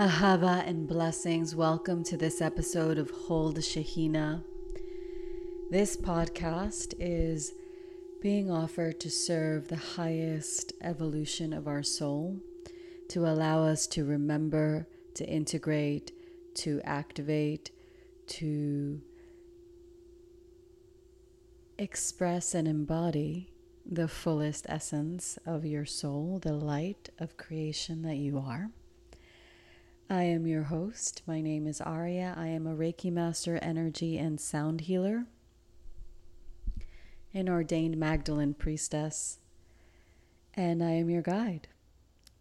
Ahava and blessings. Welcome to this episode of Hold Shekinah. This podcast is being offered to serve the highest evolution of our soul, to allow us to remember, to integrate, to activate, to express and embody the fullest essence of your soul, the light of creation that you are. I am your host. My name is Aurea. I am a Reiki Master, Energy and Sound Healer, an ordained Magdalene Priestess, and I am your guide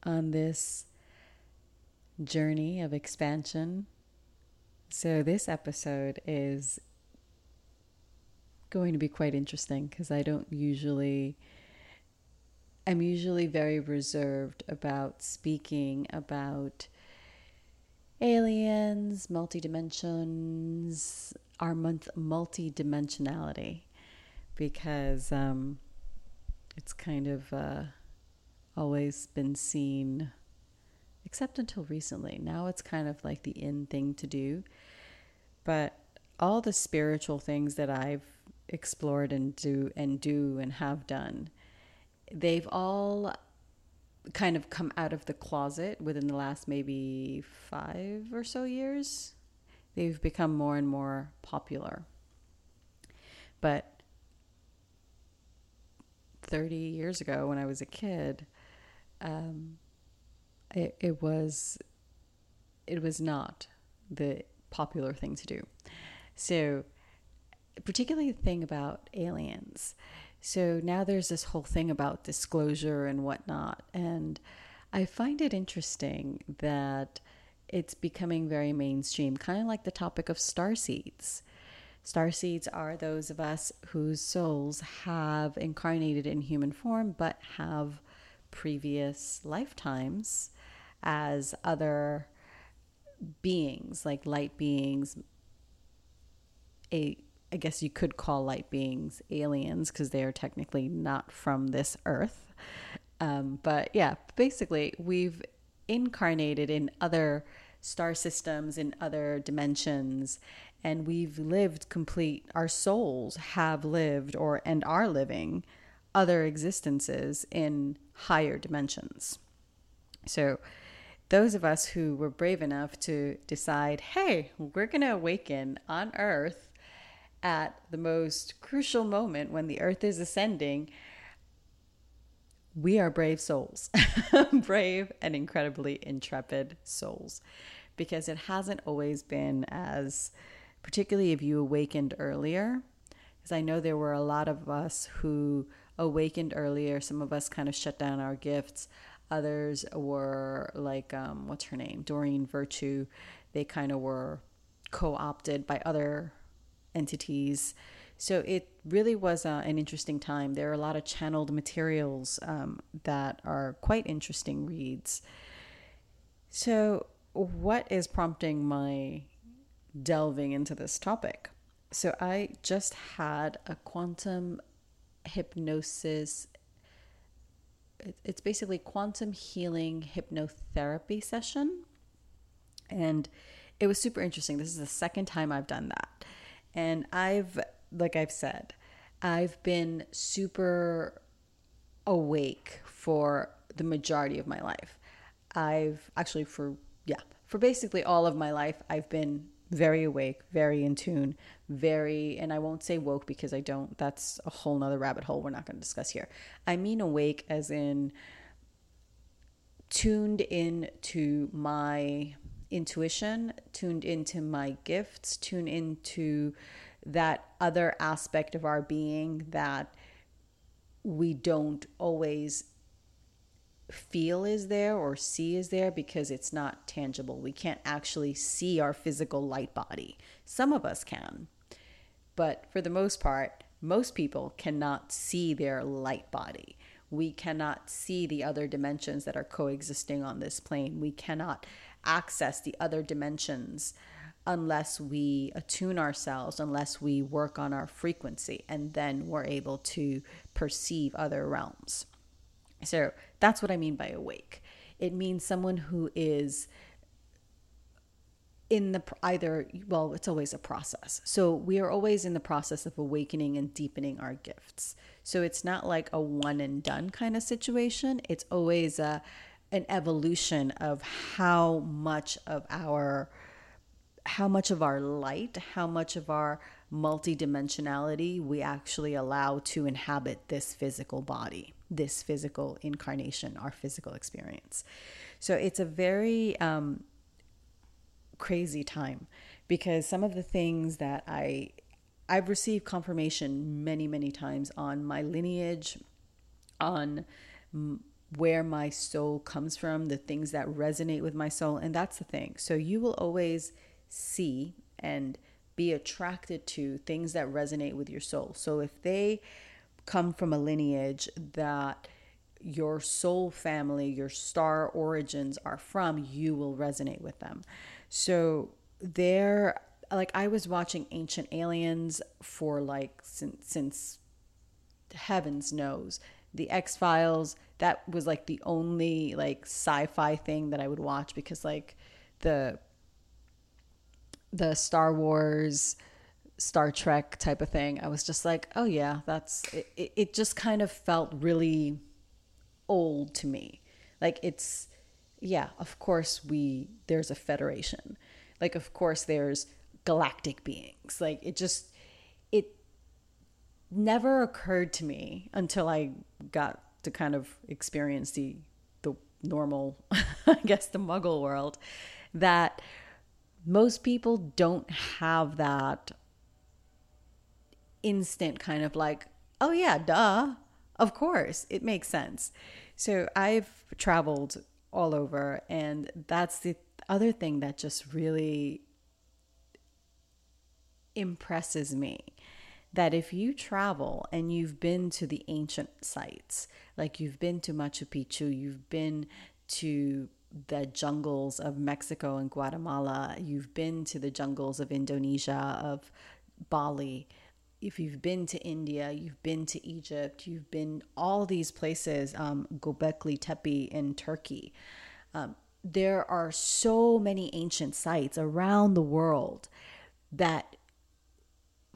on this journey of expansion. So, this episode is going to be quite interesting because I don't usually. I'm usually very reserved about speaking about aliens, multi dimensions, our month multi dimensionality, because um, it's kind of uh, always been seen, except until recently. Now it's kind of like the in thing to do, but all the spiritual things that I've explored and do and do and have done, they've all kind of come out of the closet within the last maybe five or so years. They've become more and more popular. But 30 years ago, when I was a kid, um, it, it was it was not the popular thing to do. So, particularly the thing about aliens so now there's this whole thing about disclosure and whatnot. And I find it interesting that it's becoming very mainstream, kind of like the topic of star seeds. Star seeds are those of us whose souls have incarnated in human form but have previous lifetimes as other beings, like light beings, a I guess you could call light beings aliens because they are technically not from this earth. Um, but yeah, basically, we've incarnated in other star systems, in other dimensions, and we've lived complete, our souls have lived or and are living other existences in higher dimensions. So, those of us who were brave enough to decide, hey, we're going to awaken on Earth at the most crucial moment when the earth is ascending, we are brave souls, brave and incredibly intrepid souls, because it hasn't always been as, particularly if you awakened earlier. Because I know there were a lot of us who awakened earlier. Some of us kind of shut down our gifts. Others were like, um, what's her name? Doreen Virtue. They kind of were co opted by other entities. So it really was uh, an interesting time. There are a lot of channeled materials um, that are quite interesting reads. So, what is prompting my delving into this topic? So, I just had a quantum hypnosis. It's basically quantum healing hypnotherapy session. And it was super interesting. This is the second time I've done that. And I've, like I've said, I've been super awake for the majority of my life. I've actually, for, yeah, for basically all of my life, I've been very awake, very in tune, very, and I won't say woke because I don't, that's a whole nother rabbit hole we're not going to discuss here. I mean awake as in tuned in to my intuition, tuned into my gifts, tuned into that other aspect of our being that we don't always feel is there or see is there because it's not tangible. We can't actually see our physical light body. Some of us can, but for the most part, most people cannot see their light body. We cannot see the other dimensions that are coexisting on this plane. We cannot access the other dimensions unless we attune ourselves, unless we work on our frequency, and then we're able to perceive other realms. So that's what I mean by awake. It means someone who is in the either well it's always a process so we are always in the process of awakening and deepening our gifts so it's not like a one and done kind of situation it's always a an evolution of how much of our how much of our light how much of our multidimensionality we actually allow to inhabit this physical body this physical incarnation our physical experience. So it's a very um, crazy time because some of the things that I I've received confirmation many many times on my lineage on where my soul comes from the things that resonate with my soul and that's the thing so you will always see and be attracted to things that resonate with your soul so if they come from a lineage that your soul family, your star origins are from, you will resonate with them. So there like I was watching Ancient Aliens for like since, since heavens knows. The X-Files, that was like the only like sci-fi thing that I would watch because like the the Star Wars Star Trek type of thing. I was just like, oh yeah, that's it, it just kind of felt really old to me. Like it's yeah, of course we there's a federation. Like of course there's galactic beings. Like it just never occurred to me until I got to kind of experience the the normal I guess the muggle world that most people don't have that instant kind of like oh yeah duh of course it makes sense. So I've traveled all over, and that's the other thing that just really impresses me that if you travel and you've been to the ancient sites, like you've been to Machu Picchu, you've been to the jungles of Mexico and Guatemala, you've been to the jungles of Indonesia, of Bali, if you've been to India, you've been to Egypt, you've been all these places, um, Göbekli Tepe in Turkey. Um, there are so many ancient sites around the world that,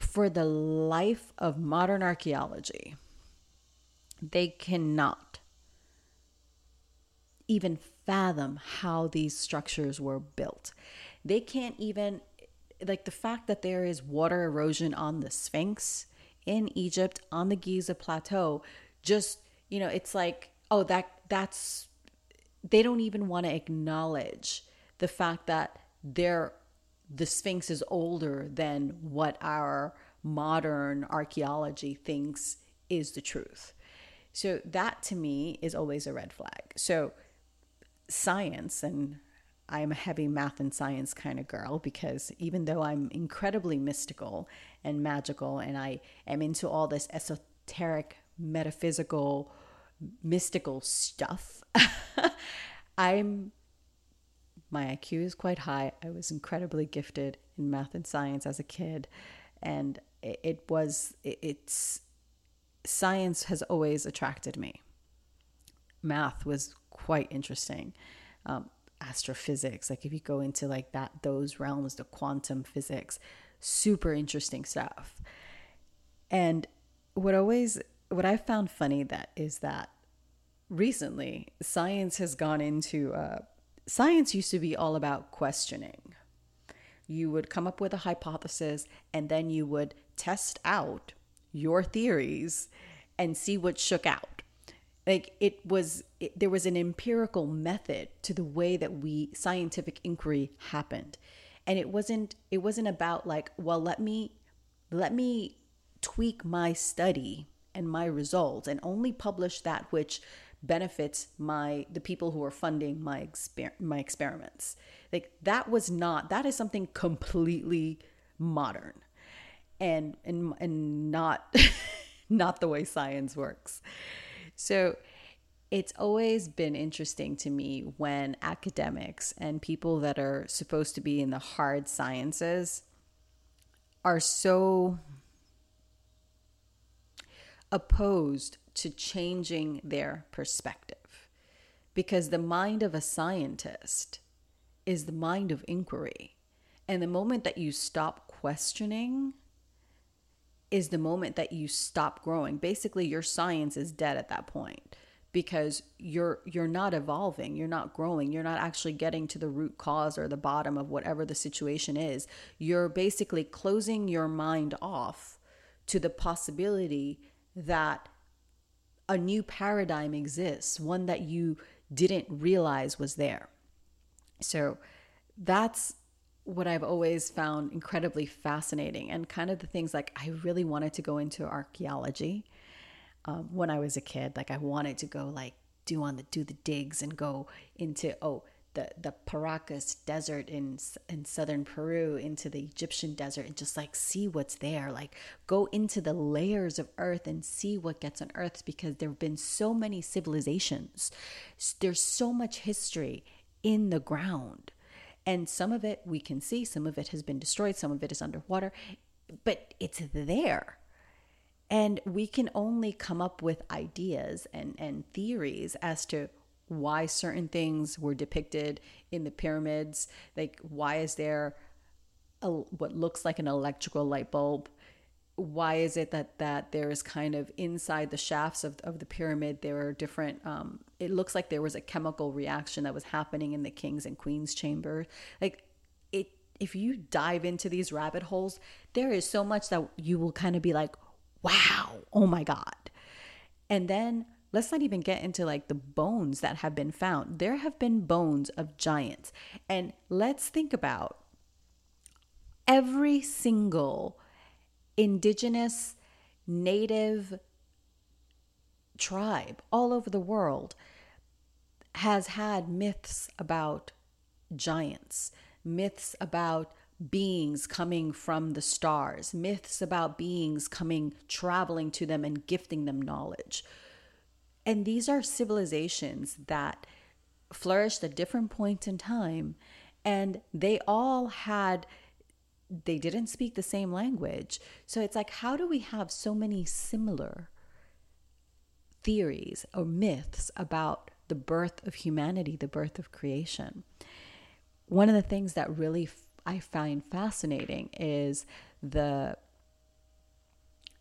for the life of modern archaeology, they cannot even fathom how these structures were built. They can't even like the fact that there is water erosion on the Sphinx in Egypt on the Giza plateau just you know it's like oh that that's they don't even want to acknowledge the fact that they're the Sphinx is older than what our modern archaeology thinks is the truth. So that to me is always a red flag. So science and I'm a heavy math and science kind of girl because even though I'm incredibly mystical and magical and I am into all this esoteric, metaphysical, mystical stuff, I'm my IQ is quite high. I was incredibly gifted in math and science as a kid and it, was it's science has always attracted me. Math was quite interesting. Um, astrophysics like if you go into like that those realms the quantum physics super interesting stuff and what always what i found funny that is that recently science has gone into uh, science used to be all about questioning. You would come up with a hypothesis and then you would test out your theories and see what shook out. Like it was it, there was an empirical method to the way that we scientific inquiry happened. And it wasn't it wasn't about like well let me let me tweak my study and my results and only publish that which benefits my the people who are funding my exper- my experiments. Like that was not that is something completely modern and and and not not the way science works. So it's always been interesting to me when academics and people that are supposed to be in the hard sciences are so opposed to changing their perspective. Because the mind of a scientist is the mind of inquiry. And the moment that you stop questioning is the moment that you stop growing. Basically, your science is dead at that point because you're you're not evolving, you're not growing, you're not actually getting to the root cause or the bottom of whatever the situation is. You're basically closing your mind off to the possibility that a new paradigm exists, one that you didn't realize was there. So that's what I've always found incredibly fascinating and kind of the things like I really wanted to go into archaeology um, when I was a kid. Like I wanted to go like do on the do the digs and go into oh the the Paracas desert in in southern Peru into the Egyptian desert and just like see what's there. Like go into the layers of earth and see what gets unearthed because there've been so many civilizations. There's so much history in the ground. And some of it we can see some of it has been destroyed some of it is underwater but it's there. And we can only come up with ideas and and theories as to why certain things were depicted in the pyramids. Like, why is there a, what looks like an electrical light bulb? Why is it that that there is kind of inside the shafts of, of the pyramid there are different? Um, it looks like there was a chemical reaction that was happening in the king's and queen's chamber. Like it, if you dive into these rabbit holes, there is so much that you will kind of be like, "Wow, oh my god!" And then Let's not even get into like the bones that have been found. There have been bones of giants. And let's think about every single indigenous, native tribe all over the world has had myths about giants, myths about beings coming from the stars, myths about beings coming, traveling to them, and gifting them knowledge. And these are civilizations that flourished at different points in time, and they all had they didn't speak the same language. So it's like, how do we have so many similar theories or myths about the birth of humanity, the birth of creation? One of the things that really I find fascinating is the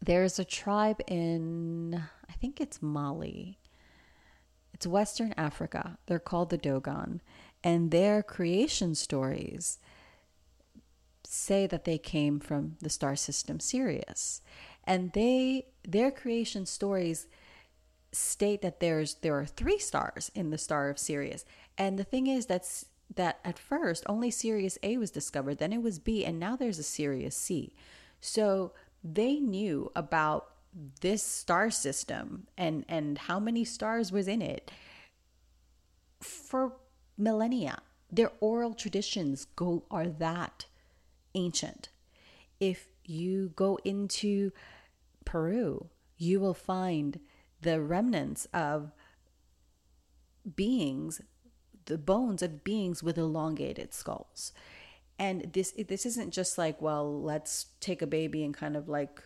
there's a tribe in think it's Mali. It's Western Africa. They're called the Dogon. And their creation stories say that they came from the star system Sirius. And they their creation stories state that there's there are three stars in the star of Sirius. And the thing is that's that at first only Sirius A was discovered, then it was B, and now there's a Sirius C. So they knew about this star system and and how many stars was in it for millennia. Their oral traditions go are that ancient. If you go into peru you will find the remnants of beings the bones of beings with elongated skulls. And this this isn't just like well let's take a baby and kind of like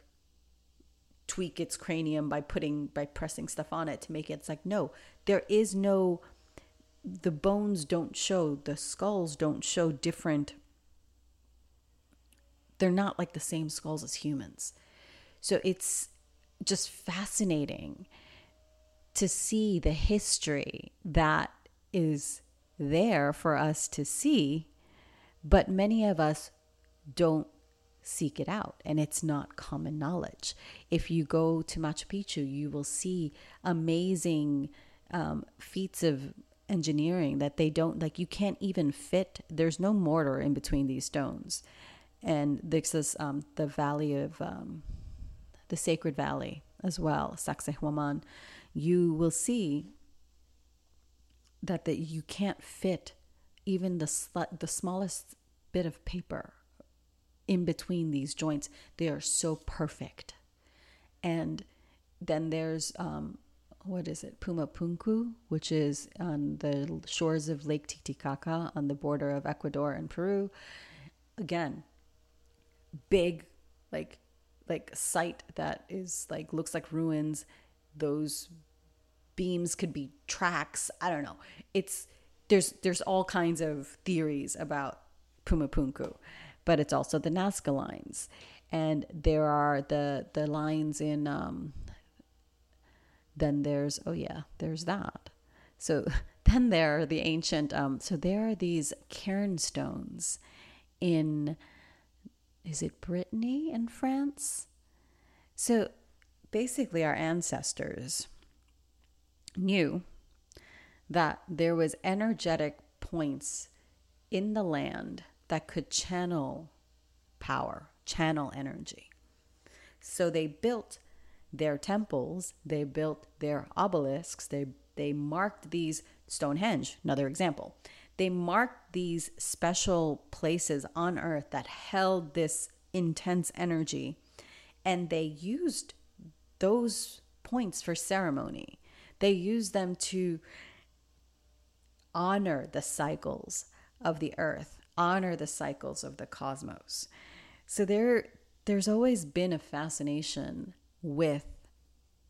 tweak its cranium by putting by pressing stuff on it to make it it's like no there is no the bones don't show the skulls don't show different they're not like the same skulls as humans. So it's just fascinating to see the history that is there for us to see but many of us don't seek it out and it's not common knowledge. If you go to Machu Picchu, you will see amazing um, feats of engineering that they don't like you can't even fit there's no mortar in between these stones and this is um, the valley of um, the sacred valley as well sacsayhuaman you will see that that you can't fit even the sl- the smallest bit of paper in between these joints. They are so perfect. And then there's um, what is it, Puma Punku, which is on the shores of Lake Titicaca on the border of Ecuador and Peru. Again, big, like, like site that is like looks like ruins. Those beams could be tracks. I don't know. It's there's there's all kinds of theories about Pumapunku. But it's also the Nazca lines. And there are the the lines in um, then there's oh yeah, there's that. So then there are the ancient um, so there are these cairn stones in is it Brittany in France? So basically our ancestors knew that there was energetic points in the land that could channel power, channel energy. So they built their temples, they built their obelisks, they they marked these Stonehenge, another example. They marked these special places on earth that held this intense energy and they used those points for ceremony. They used them to honor the cycles of the earth, honor the cycles of the cosmos. So there there's always been a fascination with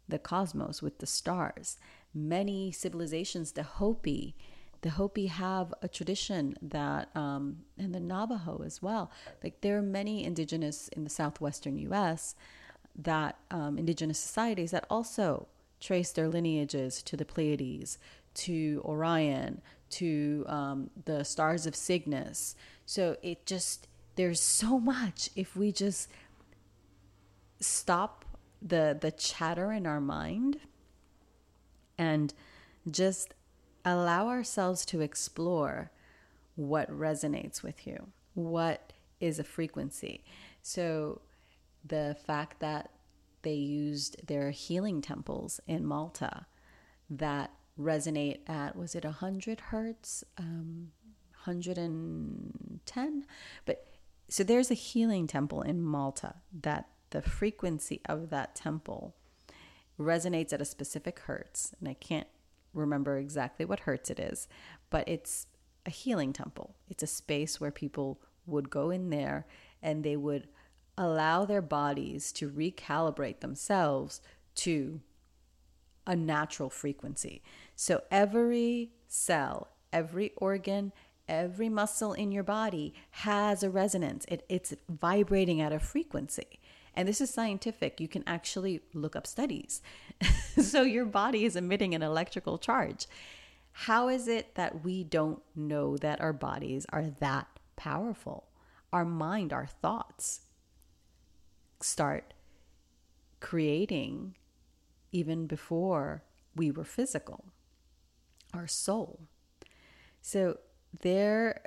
the cosmos, with the stars. Many civilizations, the Hopi, the Hopi have a tradition that, um, and the Navajo as well. Like there are many indigenous in the southwestern U.S. that um, indigenous societies that also trace their lineages to the Pleiades, to Orion, to um, the stars of Cygnus. So it just there's so much if we just stop the the chatter in our mind and just allow ourselves to explore what resonates with you what is a frequency so the fact that they used their healing temples in malta that resonate at was it 100 hertz? Um, 110 but so there's a healing temple in malta that the frequency of that temple resonates at a specific hertz and i can't remember exactly what hertz it is but it's a healing temple. It's a space where people would go in there and they would allow their bodies to recalibrate themselves to a natural frequency. So every cell, every organ, every muscle in your body has a resonance. It, it's vibrating at a frequency. And this is scientific. You can actually look up studies. so your body is emitting an electrical charge. How is it that we don't know that our bodies are that powerful? Our mind, our thoughts start creating even before we were physical, our soul. So, there,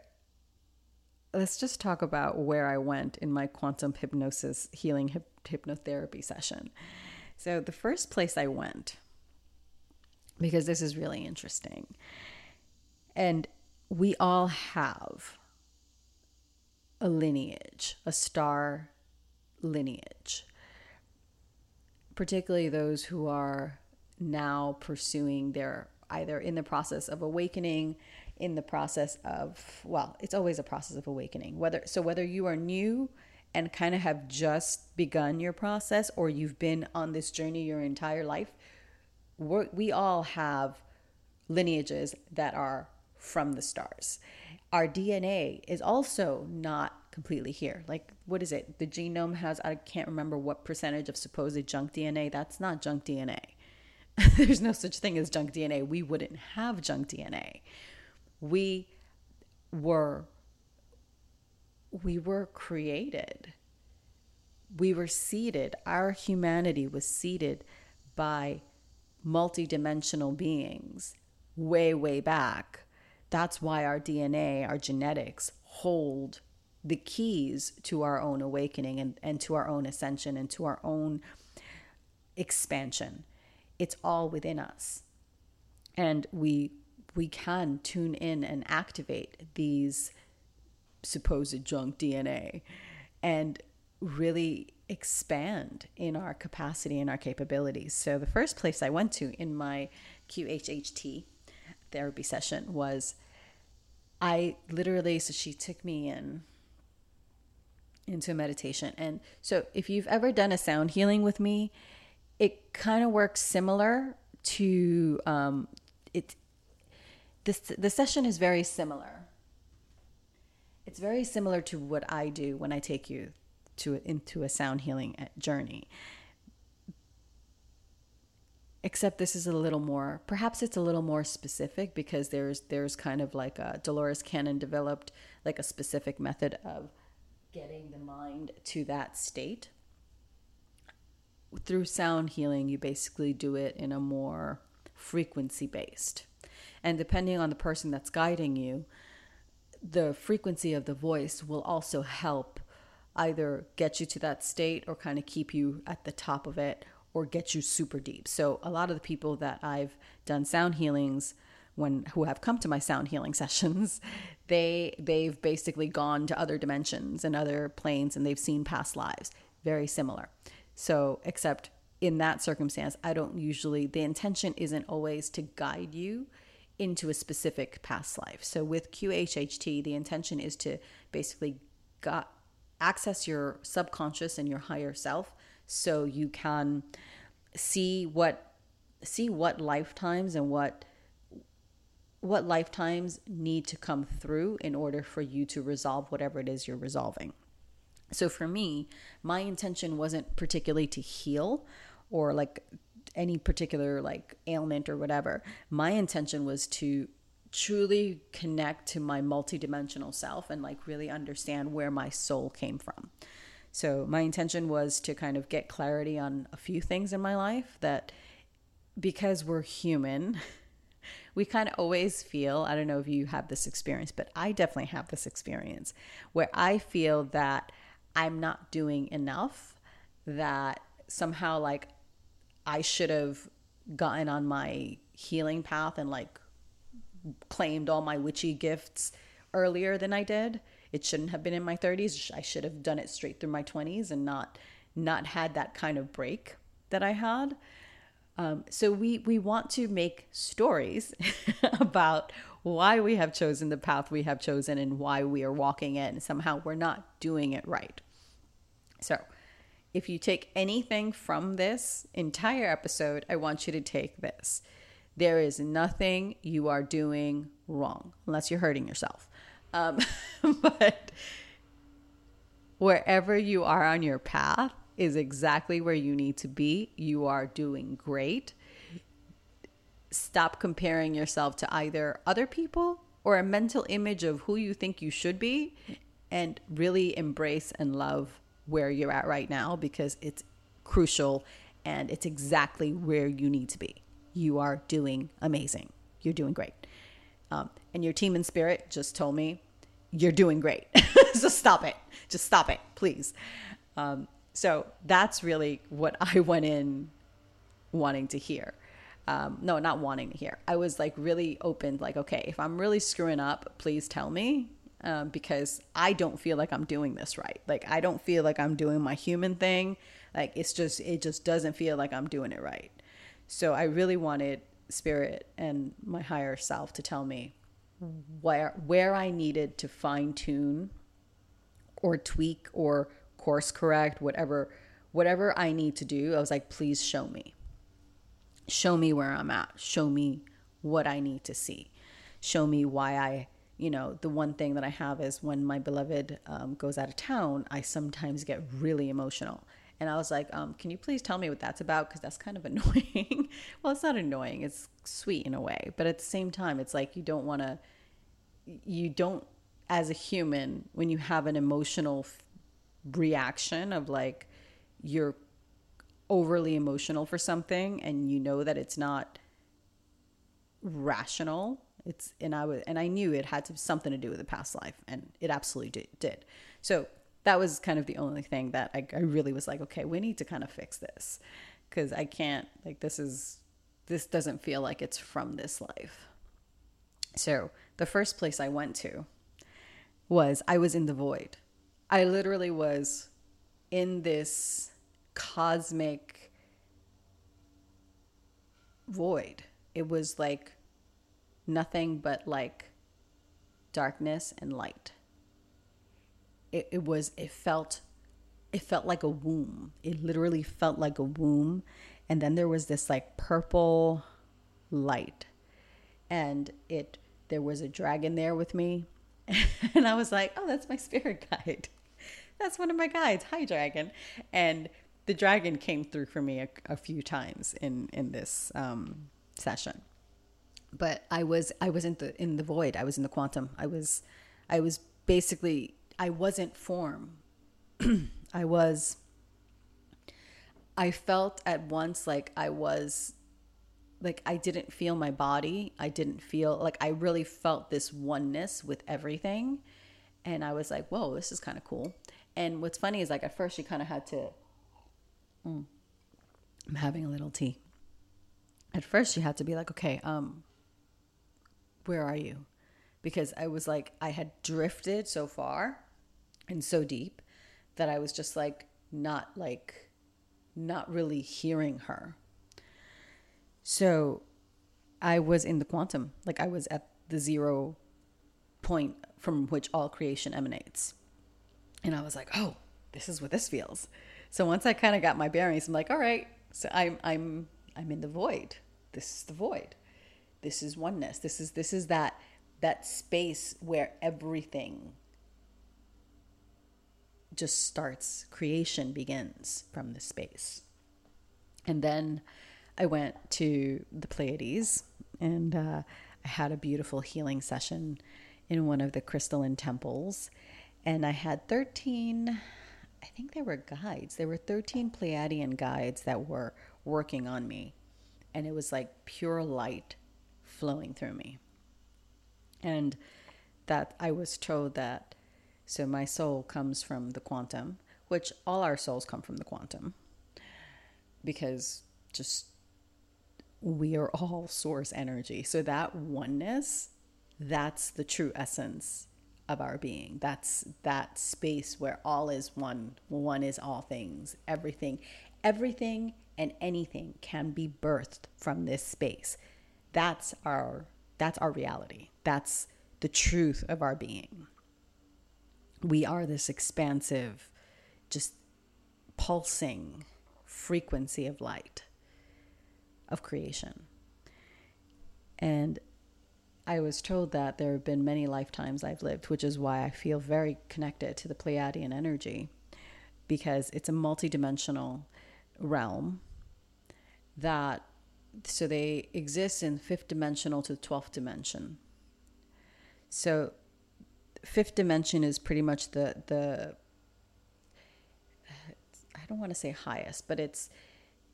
let's just talk about where I went in my quantum hypnosis healing hip- hypnotherapy session. So, the first place I went, because this is really interesting, and we all have a lineage, a star lineage particularly those who are now pursuing their either in the process of awakening in the process of well it's always a process of awakening whether so whether you are new and kind of have just begun your process or you've been on this journey your entire life we all have lineages that are from the stars our dna is also not completely here. Like, what is it? The genome has, I can't remember what percentage of supposed junk DNA. That's not junk DNA. There's no such thing as junk DNA. We wouldn't have junk DNA. We were we were created. We were seeded. Our humanity was seeded by multidimensional beings way, way back. That's why our DNA, our genetics hold the keys to our own awakening and, and to our own ascension and to our own expansion. It's all within us. And we we can tune in and activate these supposed junk DNA and really expand in our capacity and our capabilities. So the first place I went to in my QHHT therapy session was I literally so she took me in into a meditation. And so if you've ever done a sound healing with me, it kind of works similar to um, it. This the session is very similar. it's very similar to what I do when I take you to into a sound healing uh, journey. Except this is a little more, perhaps it's a little more specific because there's there's kind of like a Dolores Cannon developed like a specific method of getting the mind to that state. Through sound healing, you basically do it in a more frequency based. And depending on the person that's guiding you, the frequency of the voice will also help either get you to that state or kind of keep you at the top of it or get you super deep. So a lot of the people that I've done sound healings when who have come to my sound healing sessions, they they've basically gone to other dimensions and other planes and they've seen past lives. Very similar. So except in that circumstance, I don't usually the intention isn't always to guide you into a specific past life. So with QHHT, the intention is to basically got, access your subconscious and your higher self so you can see what see what lifetimes and what what lifetimes need to come through in order for you to resolve whatever it is you're resolving. So for me, my intention wasn't particularly to heal or like any particular like ailment or whatever. My intention was to truly connect to my multidimensional self and like really understand where my soul came from. So my intention was to kind of get clarity on a few things in my life that because we're human, we kind of always feel, I don't know if you have this experience, but I definitely have this experience where I feel that I'm not doing enough, that somehow like I should have gotten on my healing path and like claimed all my witchy gifts earlier than I did. It shouldn't have been in my 30s. I should have done it straight through my 20s and not not had that kind of break that I had. Um, so we we want to make stories about why we have chosen the path we have chosen and why we are walking it, and somehow we're not doing it right. So if you take anything from this entire episode, I want you to take this. There is nothing you are doing wrong, unless you're hurting yourself. Um, but wherever you are on your path is exactly where you need to be. You are doing great. Stop comparing yourself to either other people or a mental image of who you think you should be and really embrace and love where you're at right now because it's crucial and it's exactly where you need to be. You are doing amazing. You're doing great. Um, and your team and spirit just told me you're doing great. so stop it. Just stop it, please. Um, so that's really what I went in wanting to hear. Um, no, not wanting to hear. I was like really open, like, okay, if I'm really screwing up, please tell me um, because I don't feel like I'm doing this right. Like I don't feel like I'm doing my human thing. Like it's just it just doesn't feel like I'm doing it right. So I really wanted spirit and my higher self to tell me where where I needed to fine tune or tweak or course correct whatever whatever I need to do. I was like please show me. Show me where I'm at. Show me what I need to see. Show me why I you know, the one thing that I have is when my beloved um, goes out of town, I sometimes get really emotional. And I was like, um, can you please tell me what that's about? Because that's kind of annoying. well, it's not annoying, it's sweet in a way. But at the same time, it's like you don't want to, you don't, as a human, when you have an emotional reaction of like you're overly emotional for something and you know that it's not rational it's and I was and I knew it had to, something to do with the past life, and it absolutely did. did. So that was kind of the only thing that I, I really was like, okay, we need to kind of fix this because I can't like this is this doesn't feel like it's from this life. So the first place I went to was I was in the void. I literally was in this cosmic void. It was like nothing but like darkness and light. It, it was, it felt, it felt like a womb. It literally felt like a womb. And then there was this like purple light. And it, there was a dragon there with me. And I was like, oh, that's my spirit guide. That's one of my guides. Hi, dragon. And the dragon came through for me a, a few times in in this um, session. But I was I was in the in the void. I was in the quantum. I was I was basically I wasn't form. I was I felt at once like I was like I didn't feel my body. I didn't feel like I really felt this oneness with everything. And I was like, whoa, this is kind of cool. And what's funny is like at first she kind of had to Mm. I'm having a little tea. At first, she had to be like, okay, um, where are you? Because I was like, I had drifted so far and so deep that I was just like, not like, not really hearing her. So I was in the quantum, like I was at the zero point from which all creation emanates. And I was like, oh, this is what this feels. So once I kind of got my bearings, I'm like, all right, so I'm I'm I'm in the void. This is the void. This is oneness. This is this is that that space where everything just starts. Creation begins from the space. And then I went to the Pleiades and uh, I had a beautiful healing session in one of the crystalline temples. And I had 13 I think they were guides. There were 13 Pleiadian guides that were working on me. And it was like pure light flowing through me. And that I was told that, so my soul comes from the quantum, which all our souls come from the quantum. Because just we are all source energy. So that oneness, that's the true essence of our being. That's that space where all is one, one is all things, everything, everything and anything can be birthed from this space. That's our that's our reality. That's the truth of our being. We are this expansive, just pulsing frequency of light of creation. And I was told that there have been many lifetimes I've lived, which is why I feel very connected to the Pleiadian energy because it's a multidimensional realm that so they exist in fifth dimensional to 12th dimension. So fifth dimension is pretty much the the I don't want to say highest, but it's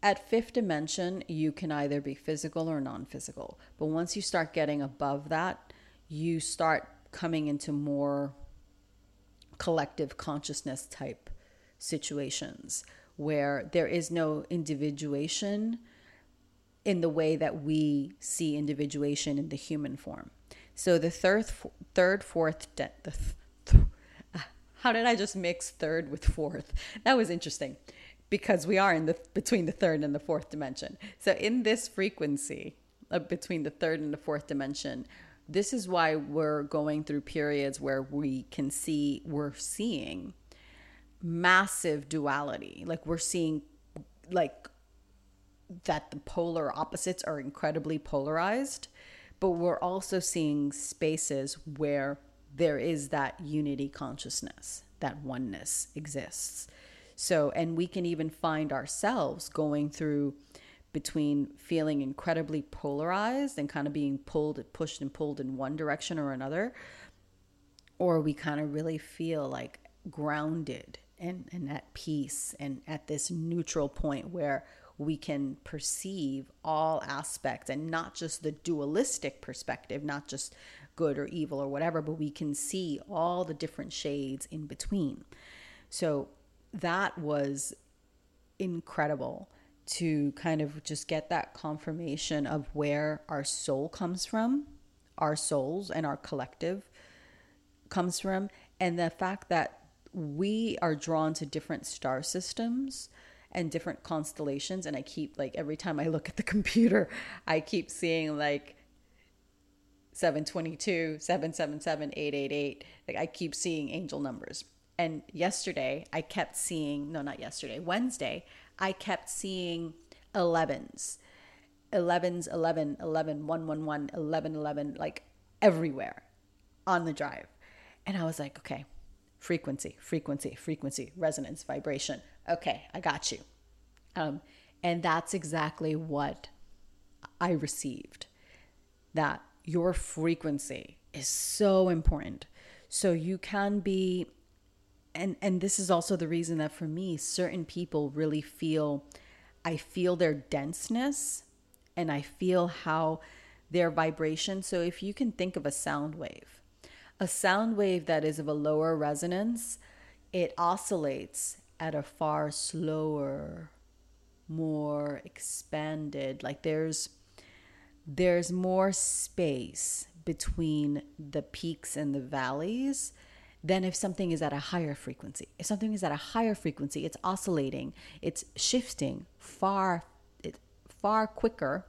at fifth dimension, you can either be physical or non physical. But once you start getting above that, you start coming into more collective consciousness type situations where there is no individuation in the way that we see individuation in the human form. So the third, third, fourth, de- the th- ah, how did I just mix third with fourth? That was interesting because we are in the between the third and the fourth dimension. So in this frequency uh, between the third and the fourth dimension, this is why we're going through periods where we can see we're seeing massive duality. Like we're seeing like that the polar opposites are incredibly polarized, but we're also seeing spaces where there is that unity consciousness, that oneness exists. So, and we can even find ourselves going through between feeling incredibly polarized and kind of being pulled, and pushed, and pulled in one direction or another, or we kind of really feel like grounded and, and at peace and at this neutral point where we can perceive all aspects and not just the dualistic perspective, not just good or evil or whatever, but we can see all the different shades in between. So that was incredible to kind of just get that confirmation of where our soul comes from, our souls and our collective comes from, and the fact that we are drawn to different star systems and different constellations. And I keep, like, every time I look at the computer, I keep seeing, like, 722, 777, 888. Like, I keep seeing angel numbers. And yesterday, I kept seeing, no, not yesterday, Wednesday, I kept seeing 11s. 11s, 11, 11, 111, 11, 11, like everywhere on the drive. And I was like, okay, frequency, frequency, frequency, resonance, vibration. Okay, I got you. Um, and that's exactly what I received. That your frequency is so important. So you can be and and this is also the reason that for me certain people really feel I feel their denseness and I feel how their vibration. So if you can think of a sound wave, a sound wave that is of a lower resonance, it oscillates at a far slower, more expanded, like there's there's more space between the peaks and the valleys than if something is at a higher frequency. If something is at a higher frequency, it's oscillating, it's shifting far far quicker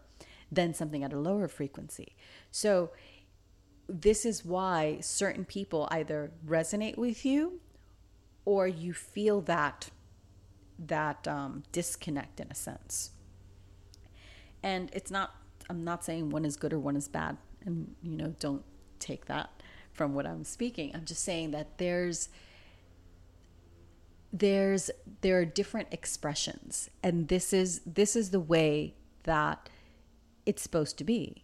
than something at a lower frequency. So this is why certain people either resonate with you or you feel that that um, disconnect in a sense. And it's not I'm not saying one is good or one is bad and you know don't take that from what I'm speaking. I'm just saying that there's there's there are different expressions and this is this is the way that it's supposed to be.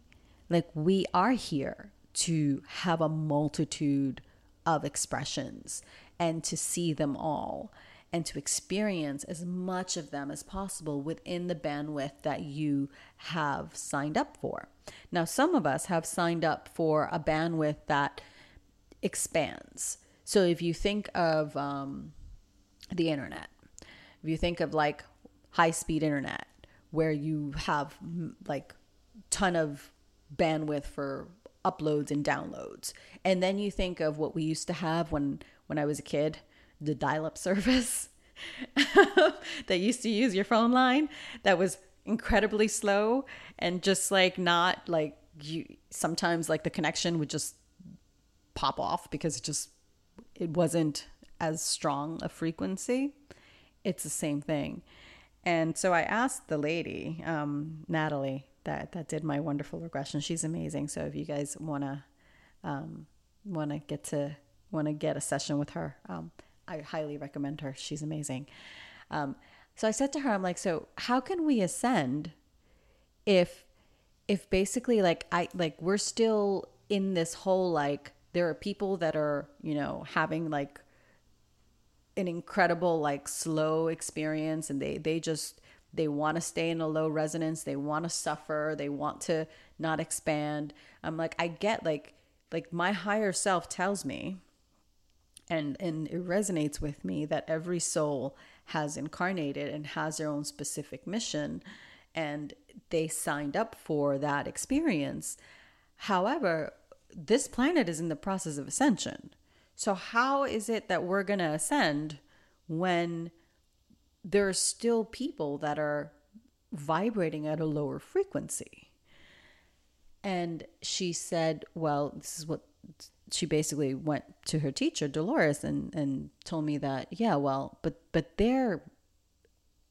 Like we are here to have a multitude of expressions and to see them all and to experience as much of them as possible within the bandwidth that you have signed up for. Now, some of us have signed up for a bandwidth that expands. So if you think of um, the internet, if you think of like high speed internet, where you have like ton of bandwidth for uploads and downloads, and then you think of what we used to have when when I was a kid, the dial-up service that used to use your phone line that was incredibly slow and just like not like you sometimes like the connection would just pop off because it just it wasn't as strong a frequency. It's the same thing. And so I asked the lady, um, Natalie, that that did my wonderful regression. She's amazing. So if you guys wanna um, wanna get to wanna get a session with her, um, I highly recommend her. She's amazing. Um, so I said to her, I'm like, so how can we ascend if if basically like I like we're still in this whole like there are people that are, you know, having like an incredible like slow experience and they they just they want to stay in a low resonance, they want to suffer, they want to not expand. I'm like I get like like my higher self tells me and and it resonates with me that every soul has incarnated and has their own specific mission and they signed up for that experience. However, this planet is in the process of ascension. So, how is it that we're going to ascend when there are still people that are vibrating at a lower frequency? And she said, Well, this is what she basically went to her teacher, Dolores, and, and told me that, yeah, well, but but their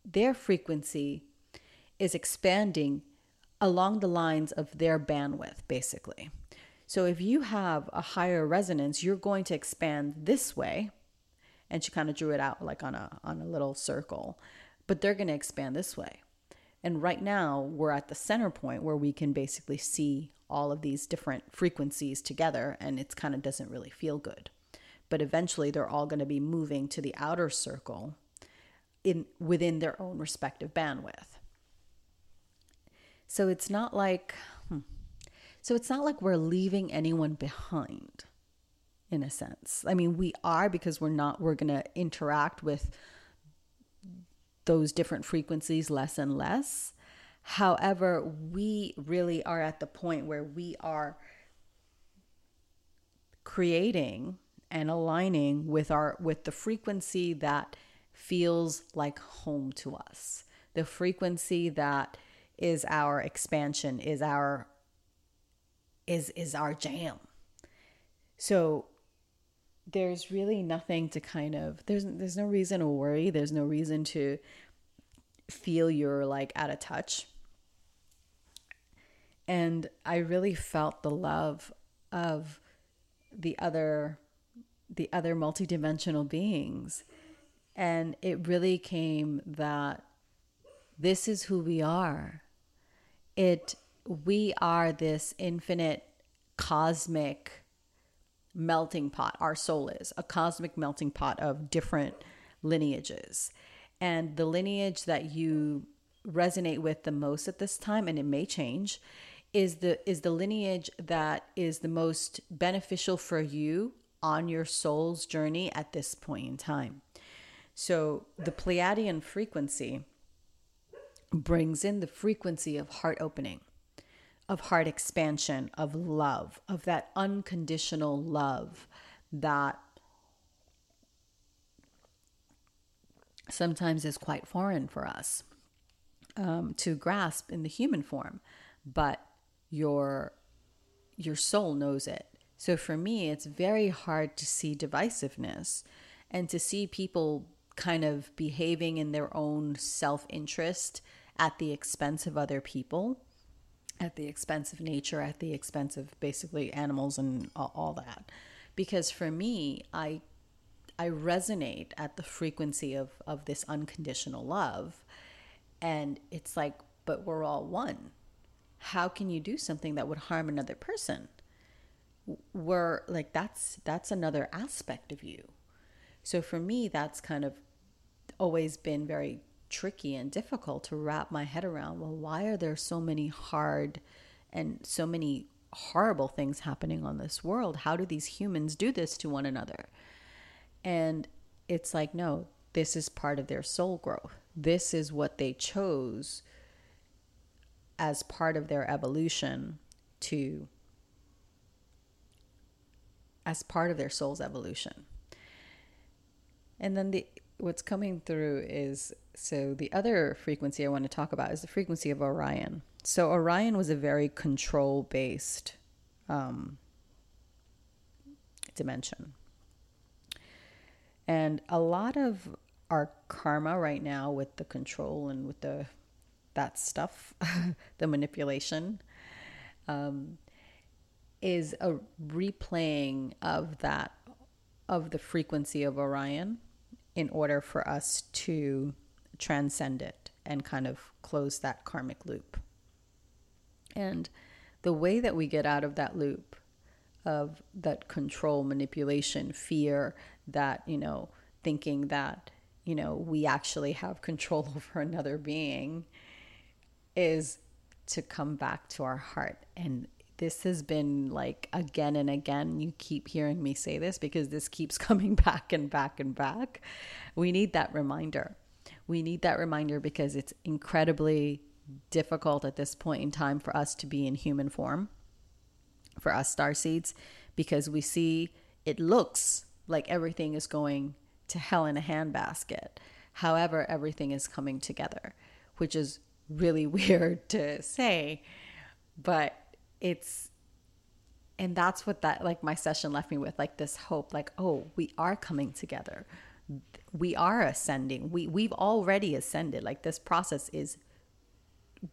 their frequency is expanding along the lines of their bandwidth, basically. So if you have a higher resonance, you're going to expand this way. And she kind of drew it out like on a on a little circle. But they're going to expand this way. And right now, we're at the center point where we can basically see all of these different frequencies together and it kind of doesn't really feel good. But eventually they're all going to be moving to the outer circle in within their own respective bandwidth. So it's not like so it's not like we're leaving anyone behind in a sense. I mean, we are because we're not, we're going to interact with those different frequencies less and less. However, we really are at the point where we are creating and aligning with our with the frequency that feels like home to us. The frequency that is our expansion, is our is is our jam. So there's really nothing to kind of there's there's no reason to worry, there's no reason to feel you're like out of touch. And I really felt the love of the other the other multidimensional beings. And it really came that this is who we are. It we are this infinite cosmic melting pot. Our soul is a cosmic melting pot of different lineages. And the lineage that you resonate with the most at this time and it may change is the is the lineage that is the most beneficial for you on your soul's journey at this point in time. So the Pleiadian frequency brings in the frequency of heart opening, of heart expansion, of love, of that unconditional love that sometimes is quite foreign for us um, to grasp in the human form, but your your soul knows it. So for me, it's very hard to see divisiveness and to see people kind of behaving in their own self interest at the expense of other people, at the expense of nature, at the expense of basically animals and all, that. Because for me, I I resonate at the frequency of of this unconditional love, and it's like, but we're all one. How can you do something that would harm another person? We're like that's that's another aspect of you. So for me, that's kind of always been very tricky and difficult to wrap my head around. Well, why are there so many hard and so many horrible things happening on this world? How do these humans do this to one another? And it's like, no, this is part of their soul growth. This is what they chose as part of their evolution to, as part of their soul's evolution. And then the what's coming through is so the other frequency I want to talk about is the frequency of Orion. So Orion was a very control based um, dimension. And a lot of our karma right now with the control and with the that stuff, the manipulation, um, is a replaying of that of the frequency of Orion in order for us to transcend it and kind of close that karmic loop. And the way that we get out of that loop of that control, manipulation, fear, that, you know, thinking that, you know, we actually have control over another being is to come back to our heart and this has been like again and again. You keep hearing me say this because this keeps coming back and back and back. We need that reminder. We need that reminder because it's incredibly difficult at this point in time for us to be in human form, for us star seeds, because we see it looks like everything is going to hell in a handbasket. However, everything is coming together, which is really weird to say, but it's and that's what that like my session left me with like this hope like oh we are coming together. We are ascending. We we've already ascended. Like this process is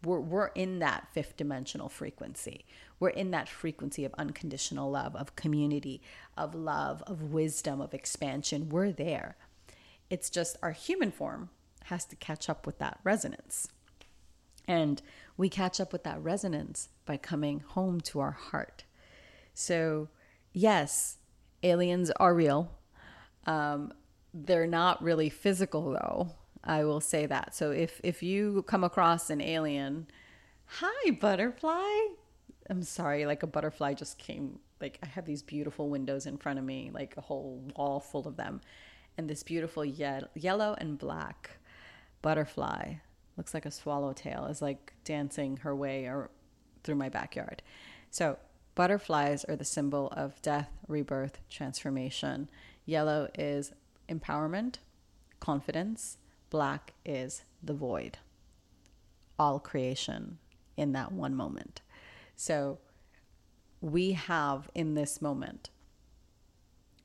we're, we're in that fifth dimensional frequency. We're in that frequency of unconditional love of community of love of wisdom of expansion. We're there. It's just our human form has to catch up with that resonance. And we catch up with that resonance by coming home to our heart. So, yes, aliens are real. Um, they're not really physical, though. I will say that. So, if if you come across an alien, hi butterfly. I'm sorry, like a butterfly just came. Like I have these beautiful windows in front of me, like a whole wall full of them, and this beautiful ye- yellow and black butterfly looks like a swallowtail is like dancing her way or through my backyard. So butterflies are the symbol of death, rebirth, transformation. Yellow is empowerment, confidence. Black is the void. All creation in that one moment. So we have in this moment,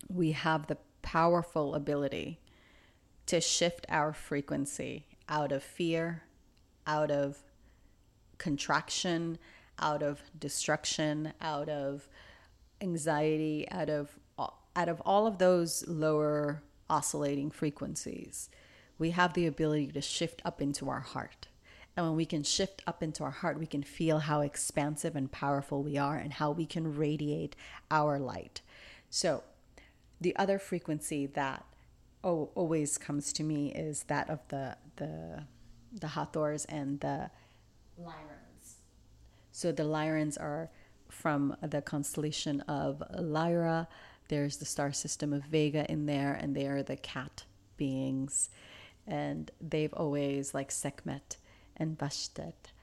we have the powerful ability to shift our frequency out of fear, out of contraction, out of destruction, out of anxiety, out of out of all of those lower oscillating frequencies, we have the ability to shift up into our heart. And when we can shift up into our heart, we can feel how expansive and powerful we are and how we can radiate our light. So, the other frequency that oh, always comes to me is that of the the the Hathors and the Lyrans. So the Lyrans are from the constellation of Lyra. There's the star system of Vega in there, and they are the cat beings. And they've always, like Sekhmet and Bastet,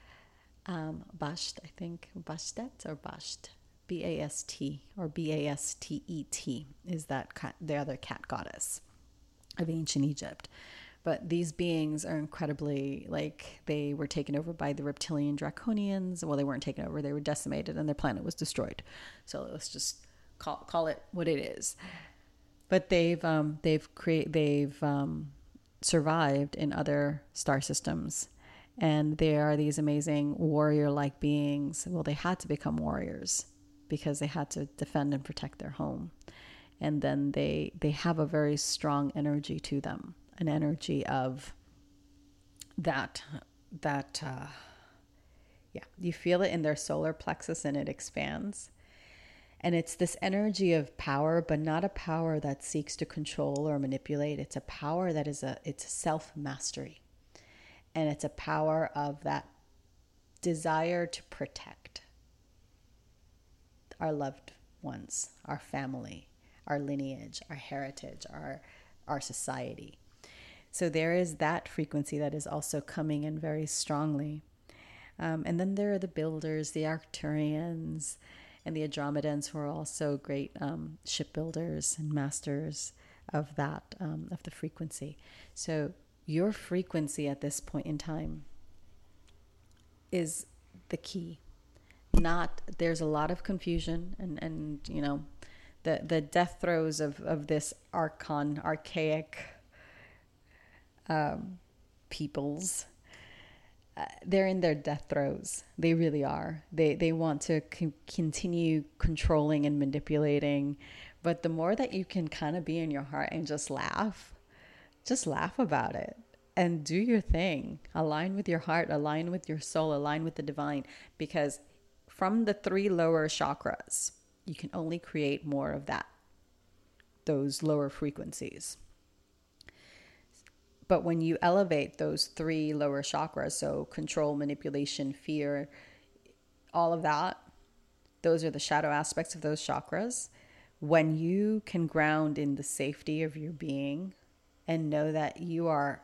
um, Basht, I think, Bastet or Basht, B A S T or B A S T E T is that cat, the other cat goddess of ancient Egypt. But these beings are incredibly like they were taken over by the reptilian draconians. Well, they weren't taken over; they were decimated, and their planet was destroyed. So let's just call call it what it is. But they've um, they've create they've um, survived in other star systems, and they are these amazing warrior-like beings. Well, they had to become warriors because they had to defend and protect their home, and then they they have a very strong energy to them an energy of that that uh, yeah you feel it in their solar plexus and it expands. And it's this energy of power but not a power that seeks to control or manipulate. It's a power that is a it's self mastery and it's a power of that desire to protect our loved ones our family our lineage our heritage our our society so there is that frequency that is also coming in very strongly. Um, and then there are the builders, the Arcturians, and the Andromedans, who are also great um, shipbuilders and masters of that, um, of the frequency. So your frequency at this point in time is the key. Not there's a lot of confusion and and you know the the death throes of of this archon archaic um, peoples. Uh, they're in their death throes. They really are. They they want to con- continue controlling and manipulating, but the more that you can kind of be in your heart and just laugh, just laugh about it and do your thing. Align with your heart, align with your soul, align with the divine because from the three lower chakras, you can only create more of that. Those lower frequencies. But when you elevate those three lower chakras, so control, manipulation, fear, all of that, those are the shadow aspects of those chakras. When you can ground in the safety of your being and know that you are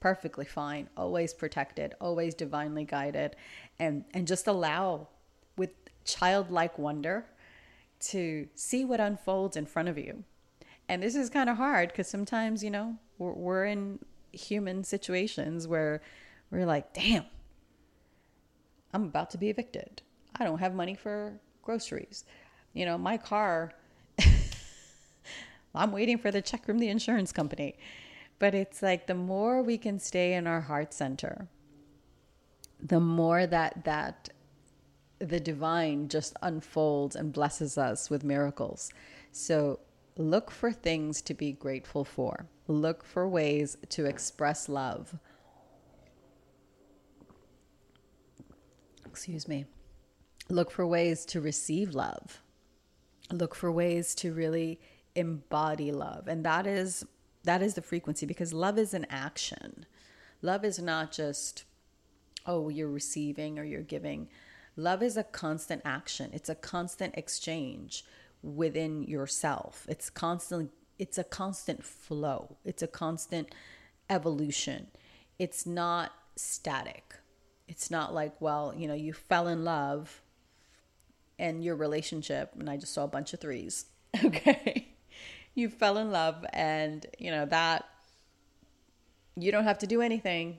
perfectly fine, always protected, always divinely guided, and, and just allow with childlike wonder to see what unfolds in front of you. And this is kind of hard because sometimes, you know, we're, we're in human situations where we're like, damn, I'm about to be evicted. I don't have money for groceries. You know, my car, I'm waiting for the check from the insurance company. But it's like the more we can stay in our heart center, the more that that the divine just unfolds and blesses us with miracles. So look for things to be grateful for. Look for ways to express love. Excuse me. Look for ways to receive love. Look for ways to really embody love. And that is that is the frequency because love is an action. Love is not just oh, you're receiving or you're giving. Love is a constant action. It's a constant exchange within yourself. It's constantly it's a constant flow. It's a constant evolution. It's not static. It's not like, well, you know, you fell in love and your relationship, and I just saw a bunch of threes. Okay. you fell in love, and, you know, that you don't have to do anything.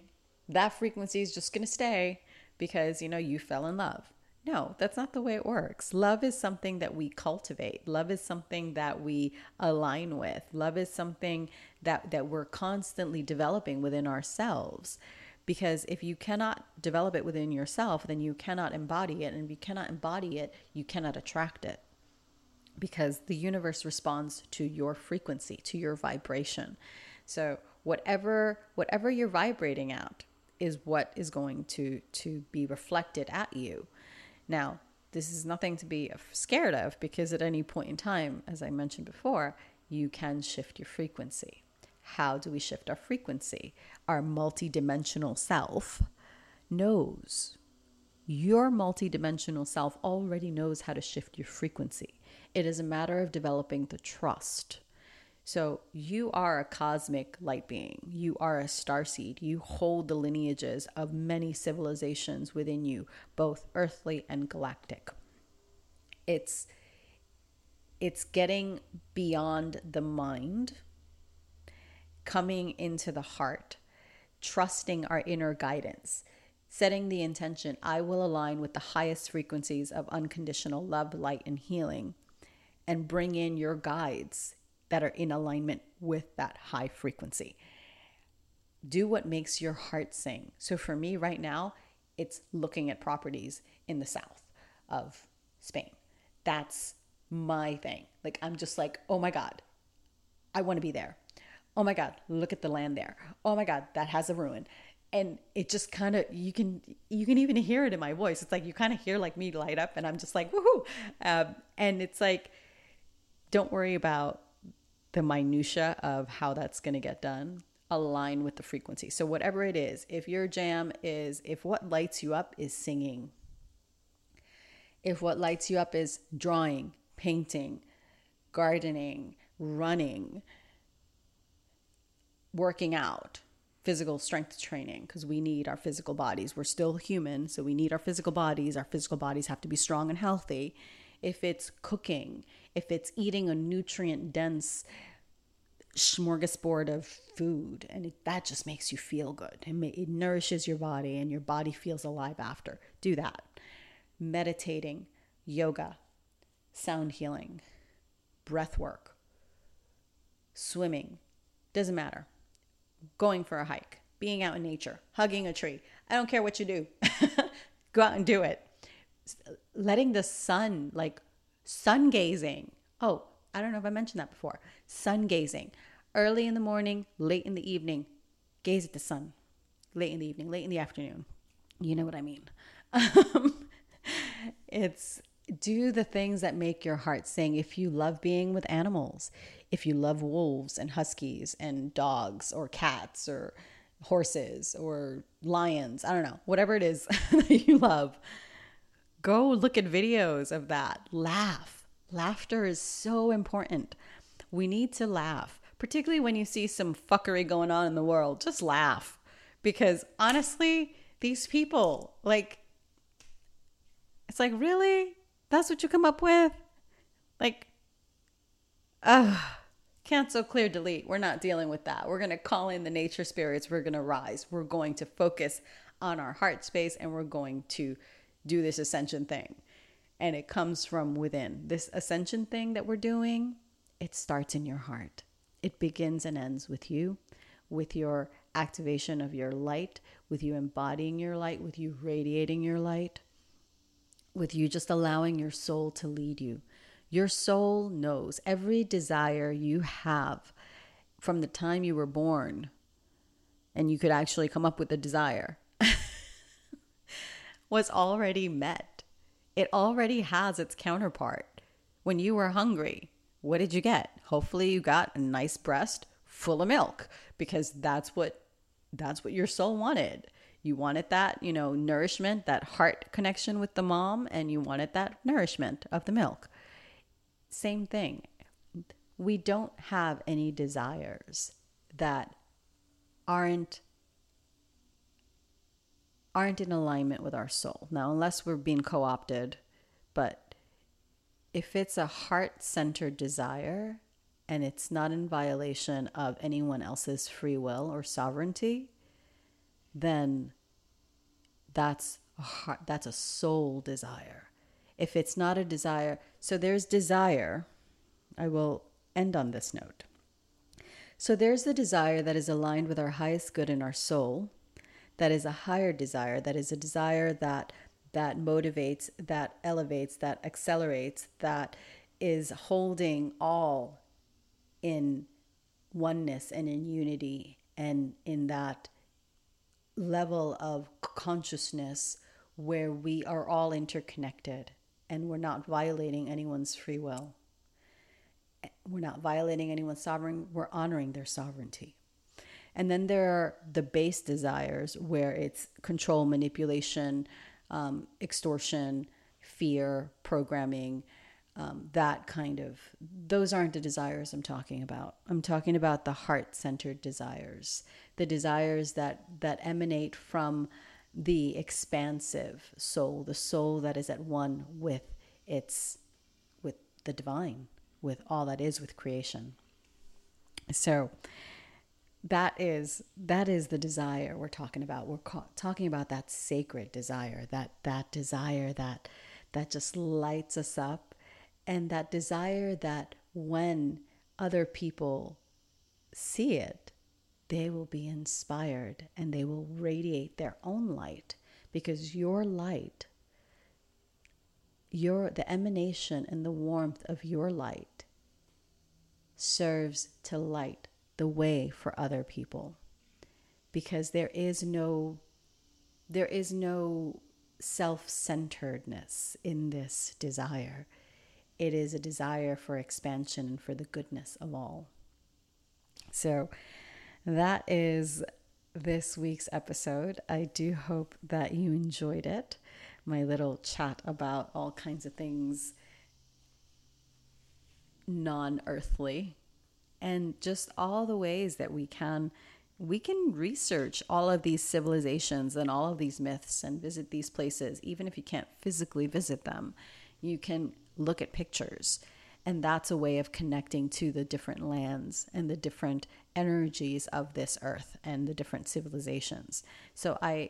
That frequency is just going to stay because, you know, you fell in love. No, that's not the way it works. Love is something that we cultivate. Love is something that we align with. Love is something that, that we're constantly developing within ourselves. Because if you cannot develop it within yourself, then you cannot embody it. And if you cannot embody it, you cannot attract it. because the universe responds to your frequency, to your vibration. So whatever whatever you're vibrating at is what is going to to be reflected at you. Now, this is nothing to be scared of because at any point in time, as I mentioned before, you can shift your frequency. How do we shift our frequency? Our multidimensional self knows. Your multidimensional self already knows how to shift your frequency. It is a matter of developing the trust. So, you are a cosmic light being. You are a star seed. You hold the lineages of many civilizations within you, both earthly and galactic. It's it's getting beyond the mind, coming into the heart, trusting our inner guidance, setting the intention I will align with the highest frequencies of unconditional love, light, and healing, and bring in your guides that are in alignment with that high frequency. Do what makes your heart sing. So for me right now, it's looking at properties in the south of Spain. That's my thing. Like, I'm just like, oh my God, I want to be there. Oh my God, look at the land there. Oh my God, that has a ruin. And it just kind of you can you can even hear it in my voice. It's like you kind of hear like me light up, and I'm just like woohoo. Um, and it's like, don't worry about the minutia of how that's going to get done. Align with the frequency. So whatever it is, if your jam is if what lights you up is singing, if what lights you up is drawing, painting, gardening, running, working out, physical strength training, because we need our physical bodies. We're still human, so we need our physical bodies. Our physical bodies have to be strong and healthy. If it's cooking, if it's eating a nutrient dense smorgasbord of food, and it, that just makes you feel good. It, it nourishes your body, and your body feels alive after. Do that meditating, yoga, sound healing, breath work, swimming, doesn't matter. Going for a hike, being out in nature, hugging a tree. I don't care what you do. Go out and do it. Letting the sun, like sun gazing. Oh, I don't know if I mentioned that before. Sun gazing. Early in the morning, late in the evening, gaze at the sun. Late in the evening, late in the afternoon. You know what I mean. Um, it's do the things that make your heart sing. If you love being with animals, if you love wolves and huskies and dogs or cats or horses or lions, I don't know, whatever it is that you love, go look at videos of that. Laugh. Laughter is so important. We need to laugh, particularly when you see some fuckery going on in the world. Just laugh. Because honestly, these people, like, it's like, really? That's what you come up with? Like, uh, cancel, clear, delete. We're not dealing with that. We're going to call in the nature spirits. We're going to rise. We're going to focus on our heart space and we're going to do this ascension thing. And it comes from within. This ascension thing that we're doing, it starts in your heart. It begins and ends with you, with your activation of your light, with you embodying your light, with you radiating your light with you just allowing your soul to lead you. Your soul knows every desire you have from the time you were born, and you could actually come up with a desire, was already met. It already has its counterpart. When you were hungry, what did you get? Hopefully you got a nice breast full of milk because that's what that's what your soul wanted you wanted that, you know, nourishment, that heart connection with the mom, and you wanted that nourishment of the milk. Same thing. We don't have any desires that aren't aren't in alignment with our soul. Now, unless we're being co-opted, but if it's a heart-centered desire and it's not in violation of anyone else's free will or sovereignty, then that's a heart, that's a soul desire. If it's not a desire, so there's desire. I will end on this note. So there's the desire that is aligned with our highest good in our soul. That is a higher desire. That is a desire that that motivates, that elevates, that accelerates, that is holding all in oneness and in unity and in that level of consciousness where we are all interconnected and we're not violating anyone's free will. We're not violating anyone's sovereign, we're honoring their sovereignty. And then there are the base desires where it's control, manipulation, um, extortion, fear, programming, um, that kind of, those aren't the desires I'm talking about. I'm talking about the heart centered desires, the desires that, that emanate from the expansive soul, the soul that is at one with its, with the divine, with all that is with creation. So, that is that is the desire we're talking about. We're ca- talking about that sacred desire that that desire that that just lights us up and that desire that when other people see it they will be inspired and they will radiate their own light because your light your the emanation and the warmth of your light serves to light the way for other people. Because there is no there is no self-centeredness in this desire. It is a desire for expansion and for the goodness of all. So that is this week's episode. I do hope that you enjoyed it. My little chat about all kinds of things non-earthly and just all the ways that we can we can research all of these civilizations and all of these myths and visit these places even if you can't physically visit them. You can look at pictures and that's a way of connecting to the different lands and the different energies of this earth and the different civilizations. So i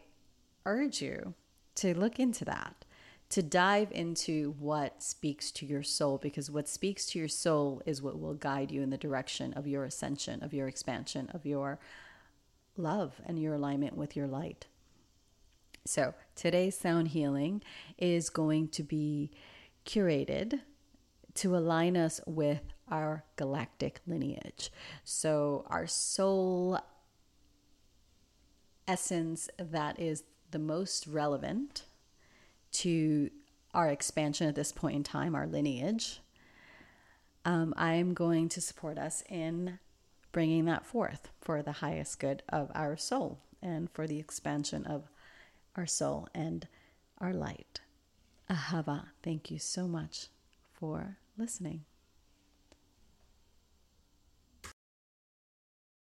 urge you to look into that to dive into what speaks to your soul because what speaks to your soul is what will guide you in the direction of your ascension, of your expansion, of your love and your alignment with your light. So, today's sound healing is going to be curated to align us with our galactic lineage. So, our soul essence that is the most relevant to our expansion at this point in time, our lineage, um, I'm going to support us in bringing that forth for the highest good of our soul and for the expansion of our soul and our light. Ahava, thank you so much for listening.